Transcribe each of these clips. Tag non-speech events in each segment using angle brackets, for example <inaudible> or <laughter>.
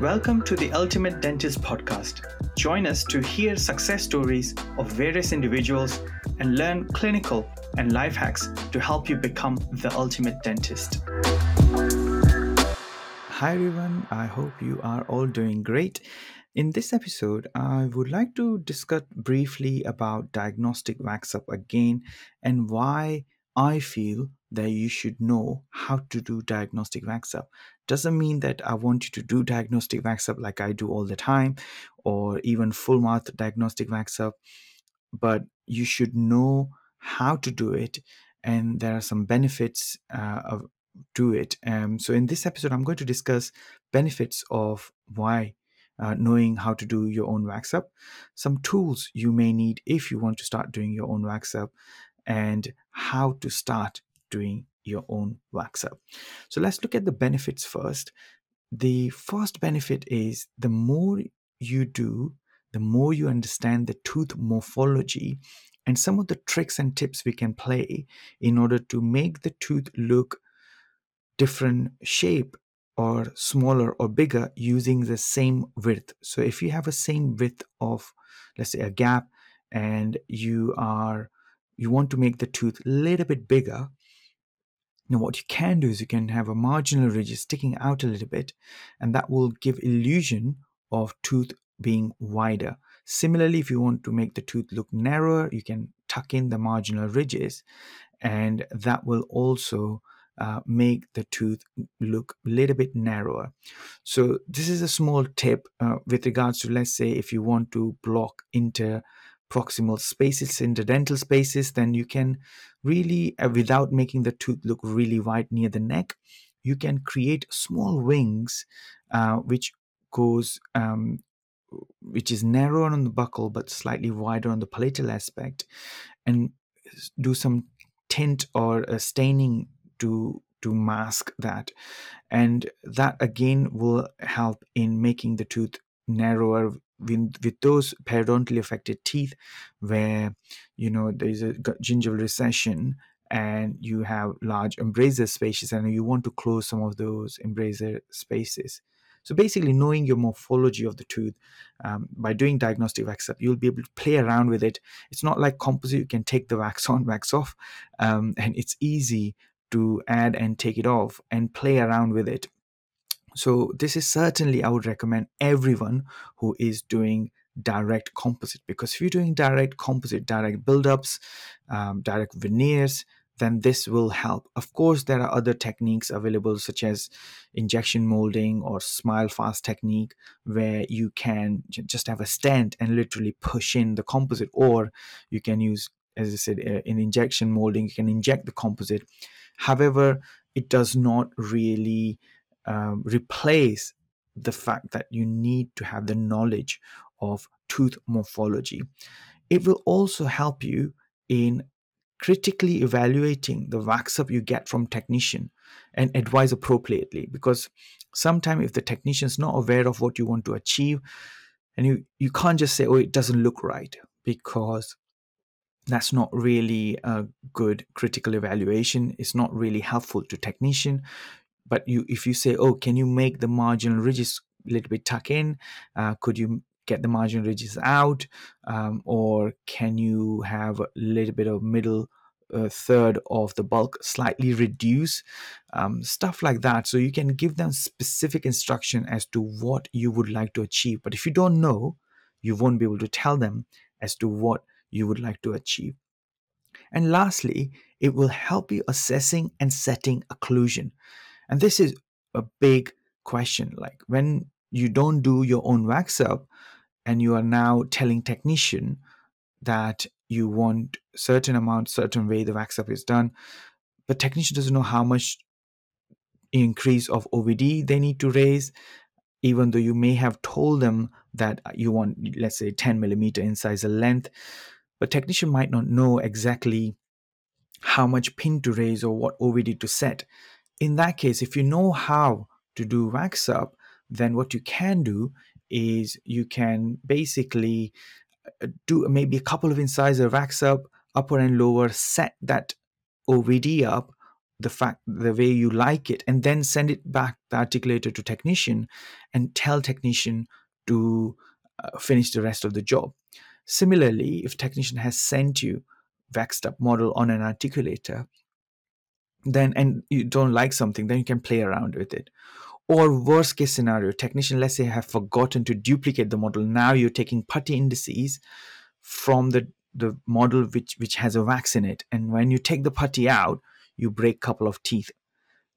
Welcome to the Ultimate Dentist Podcast. Join us to hear success stories of various individuals and learn clinical and life hacks to help you become the ultimate dentist. Hi, everyone. I hope you are all doing great. In this episode, I would like to discuss briefly about diagnostic wax up again and why I feel that you should know how to do diagnostic wax up. Doesn't mean that I want you to do diagnostic wax up like I do all the time or even full mouth diagnostic wax up, but you should know how to do it and there are some benefits uh, of do it. Um, so in this episode, I'm going to discuss benefits of why uh, knowing how to do your own wax up, some tools you may need if you want to start doing your own wax up, and how to start doing your own wax up. So let's look at the benefits first. The first benefit is the more you do, the more you understand the tooth morphology and some of the tricks and tips we can play in order to make the tooth look different shape or smaller or bigger using the same width. So if you have a same width of let's say a gap and you are you want to make the tooth a little bit bigger, now what you can do is you can have a marginal ridge sticking out a little bit and that will give illusion of tooth being wider. Similarly, if you want to make the tooth look narrower, you can tuck in the marginal ridges and that will also uh, make the tooth look a little bit narrower. So this is a small tip uh, with regards to let's say if you want to block interproximal spaces, interdental spaces, then you can really uh, without making the tooth look really wide near the neck, you can create small wings uh, which goes um, which is narrower on the buccal but slightly wider on the palatal aspect and do some tint or staining to to mask that. And that again will help in making the tooth narrower with, those periodontally affected teeth where you know there's a gingival recession and you have large embrasure spaces and you want to close some of those embrasure spaces so basically, knowing your morphology of the tooth um, by doing diagnostic wax up, you'll be able to play around with it. It's not like composite; you can take the wax on, <laughs> wax off, um, and it's easy to add and take it off and play around with it. So this is certainly I would recommend everyone who is doing direct composite because if you're doing direct composite, direct buildups, um, direct veneers, then this will help. Of course, there are other techniques available, such as injection molding or smile fast technique, where you can just have a stent and literally push in the composite, or you can use, as I said, uh, in injection molding, you can inject the composite. However, it does not really um, replace the fact that you need to have the knowledge of tooth morphology. It will also help you in critically evaluating the wax up you get from technician and advise appropriately because sometimes if the technician is not aware of what you want to achieve and you you can't just say oh it doesn't look right because that's not really a good critical evaluation it's not really helpful to technician but you if you say oh can you make the marginal ridges a little bit tuck in? Uh, could you get the marginal ridges out? Um, or can you have a little bit of middle uh, third of the bulk slightly reduce? Um, stuff like that. So you can give them specific instruction as to what you would like to achieve. But if you don't know you won't be able to tell them as to what you would like to achieve. And lastly it will help you assessing and setting occlusion and this is a big question like when you don't do your own wax up and you are now telling technician that you want certain amount certain way the wax up is done but technician doesn't know how much increase of ovd they need to raise even though you may have told them that you want let's say 10 millimeter incisor length but technician might not know exactly how much pin to raise or what ovd to set in that case if you know how to do wax up then what you can do is you can basically uh, do maybe a couple of incisor wax up, upper and lower, set that OVD up the fact the way you like it and then send it back the articulator to technician and tell technician to uh, finish the rest of the job. Similarly if technician has sent you waxed up model on an articulator then and you don't like something then you can play around with it. Or worst case scenario technician let's say have forgotten to duplicate the model. Now you're taking putty indices from the the model which which has a wax in it. And when you take the putty out you break couple of teeth.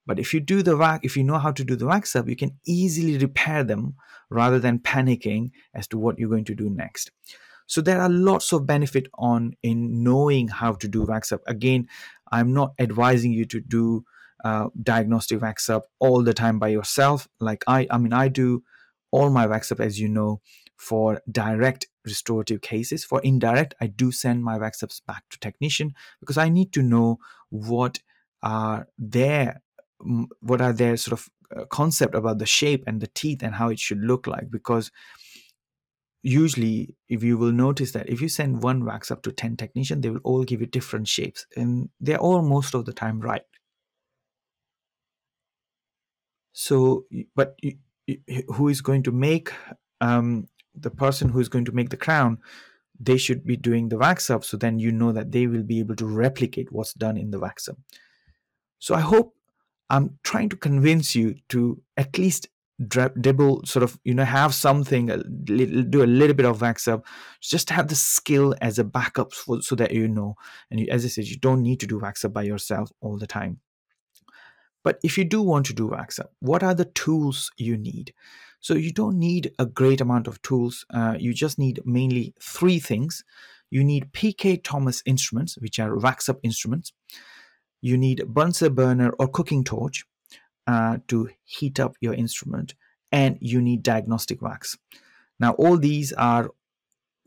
But if you do the wax if you know how to do the wax up you can easily repair them rather than panicking as to what you're going to do next. So there are lots of benefit on in knowing how to do wax up. Again i'm not advising you to do uh, diagnostic wax up all the time by yourself. Like i i mean i do all my wax up as you know for direct restorative cases. For indirect i do send my wax ups back to technician because i need to know what are their what are their sort of uh, concept about the shape and the teeth and how it should look like because usually if you will notice that if you send one wax up to 10 technician they will all give you different shapes and they're all most of the time right. So but who is going to make um, the person who is going to make the crown they should be doing the wax up so then you know that they will be able to replicate what's done in the wax up. So i hope i'm trying to convince you to at least dabble sort of you know have something do a little bit of wax up. Just have the skill as a backup for, so that you know. And you, as i said you don't need to do wax up by yourself all the time. But if you do want to do wax up what are the tools you need? So you don't need a great amount of tools uh, you just need mainly three things. You need pk thomas instruments which are wax up instruments. You need bunsen burner or cooking torch uh, to heat up your instrument and you need diagnostic wax. Now all these are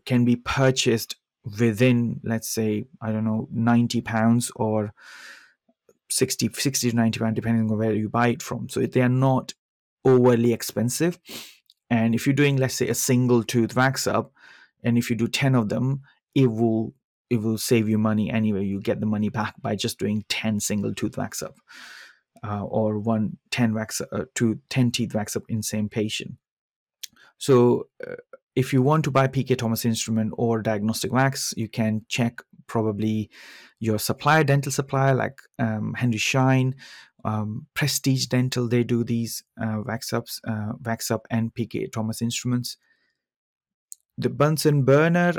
can be purchased within let's say i don't know 90 pounds or 60 60 to 90 pounds depending on where you buy it from. So they are not overly expensive. And if you're doing let's say a single tooth wax up and if you do 10 of them it will it will save you money anyway. You get the money back by just doing 10 single tooth wax up uh, or one 10 wax uh, to 10 teeth wax up in same patient. So uh, if you want to buy pk thomas instrument or diagnostic wax you can check probably your supplier dental supplier like um, henry Schein, um, prestige dental. They do these uh, wax ups uh, wax up and pk thomas instruments. The bunsen burner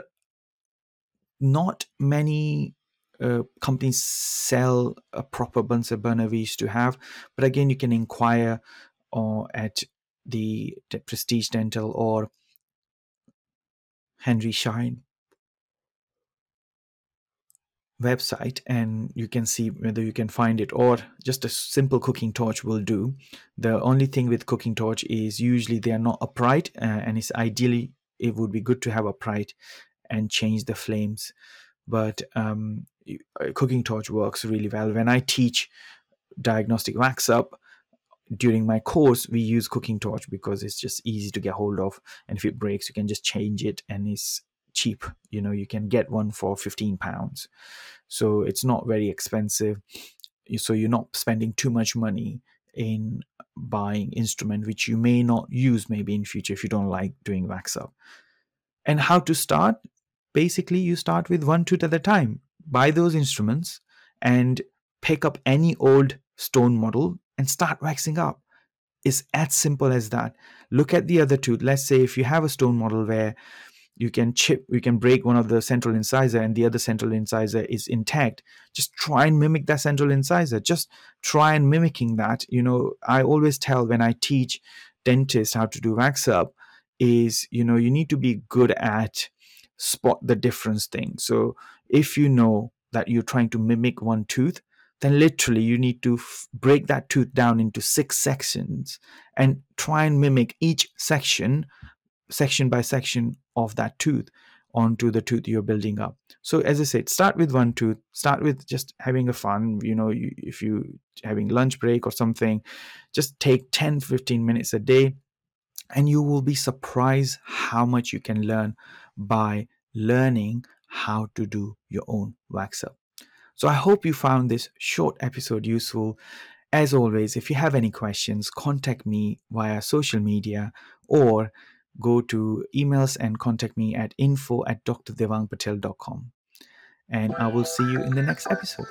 not many uh, companies sell a proper Bunsen burner we used to have. But again, you can inquire uh, at the, the Prestige Dental or Henry Schein website and you can see whether you can find it or just a simple cooking torch will do the only thing with cooking torch is usually they are not upright uh, and it's ideally it would be good to have upright and change the flames but um, Uh, cooking torch works really well. When I teach diagnostic wax up during my course, we use cooking torch because it's just easy to get hold of, and if it breaks, you can just change it, and it's cheap. You know, you can get one for fifteen pounds, so it's not very expensive. So you're not spending too much money in buying instrument which you may not use maybe in future if you don't like doing wax up and how to start basically you start with one tooth at a time buy those instruments and pick up any old stone model and start waxing up. It's as simple as that. Look at the other tooth let's say if you have a stone model where you can chip you can break one of the central incisor and the other central incisor is intact just try and mimic that central incisor. Just try and mimicking that. You know i always tell when i teach dentists how to do wax up is you know you need to be good at spot the difference thing. So if you know that you're trying to mimic one tooth, then literally you need to f- break that tooth down into six sections and try and mimic each section, section by section of that tooth onto the tooth you're building up. So as I said, start with one tooth, start with just having a fun, you know, you, if you having lunch break or something, just take 10 15 minutes a day and you will be surprised how much you can learn by learning how to do your own wax up. So I hope you found this short episode useful. As always, if you have any questions, contact me via social media or go to emails and contact me at info at drdevangpatel.com. And I will see you in the next episode.